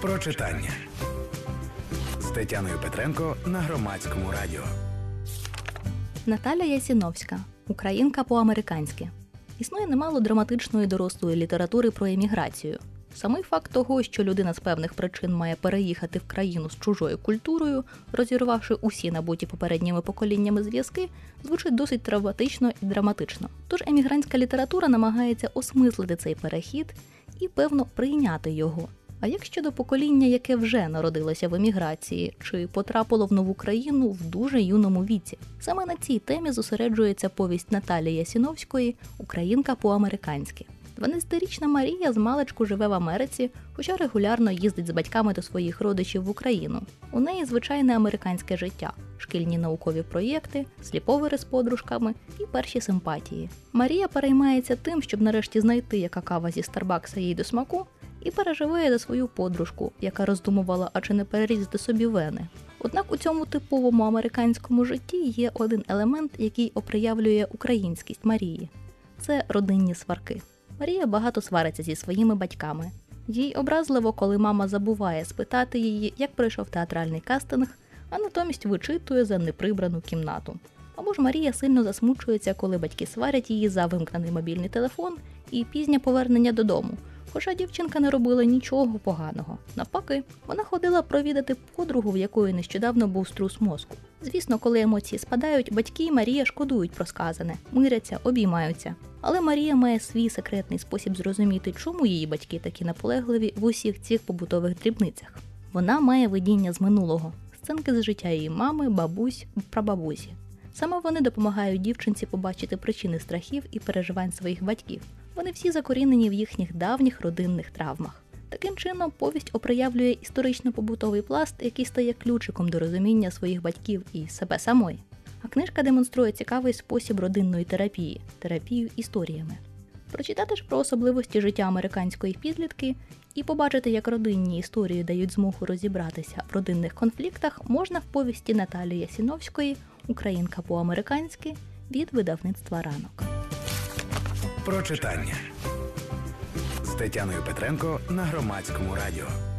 про читання з Тетяною Петренко на громадському радіо. Наталя Ясіновська, українка по-американськи. Існує немало драматичної дорослої літератури про еміграцію. Самий факт того, що людина з певних причин має переїхати в країну з чужою культурою, розірвавши усі набуті попередніми поколіннями зв'язки, звучить досить травматично і драматично. Тож емігрантська література намагається осмислити цей перехід і, певно, прийняти його. А як щодо покоління, яке вже народилося в еміграції, чи потрапило в нову країну в дуже юному віці? Саме на цій темі зосереджується повість Наталії Ясіновської Українка по-американськи. 12-річна Марія з маличку живе в Америці, хоча регулярно їздить з батьками до своїх родичів в Україну. У неї звичайне американське життя, шкільні наукові проєкти, сліповири з подружками і перші симпатії. Марія переймається тим, щоб нарешті знайти, яка кава зі Старбакса їй до смаку, і переживає за свою подружку, яка роздумувала, а чи не перерізати собі вени. Однак у цьому типовому американському житті є один елемент, який оприявлює українськість Марії це родинні сварки. Марія багато свариться зі своїми батьками. Їй образливо, коли мама забуває спитати її, як пройшов театральний кастинг, а натомість вичитує за неприбрану кімнату. Або ж Марія сильно засмучується, коли батьки сварять її за вимкнений мобільний телефон і пізнє повернення додому. Хоча дівчинка не робила нічого поганого. Навпаки, вона ходила провідати подругу, в якої нещодавно був струс мозку. Звісно, коли емоції спадають, батьки і Марія шкодують про сказане, миряться, обіймаються. Але Марія має свій секретний спосіб зрозуміти, чому її батьки такі наполегливі в усіх цих побутових дрібницях. Вона має видіння з минулого, сценки з життя її мами, бабусь, прабабусі. Саме вони допомагають дівчинці побачити причини страхів і переживань своїх батьків. Вони всі закорінені в їхніх давніх родинних травмах. Таким чином, повість оприявлює історично-побутовий пласт, який стає ключиком до розуміння своїх батьків і себе самої. А книжка демонструє цікавий спосіб родинної терапії терапію історіями. Прочитати ж про особливості життя американської підлітки і побачити, як родинні історії дають змогу розібратися в родинних конфліктах, можна в повісті Наталії Ясіновської Українка по-американськи від видавництва ранок. Про читання з Тетяною Петренко на громадському радіо.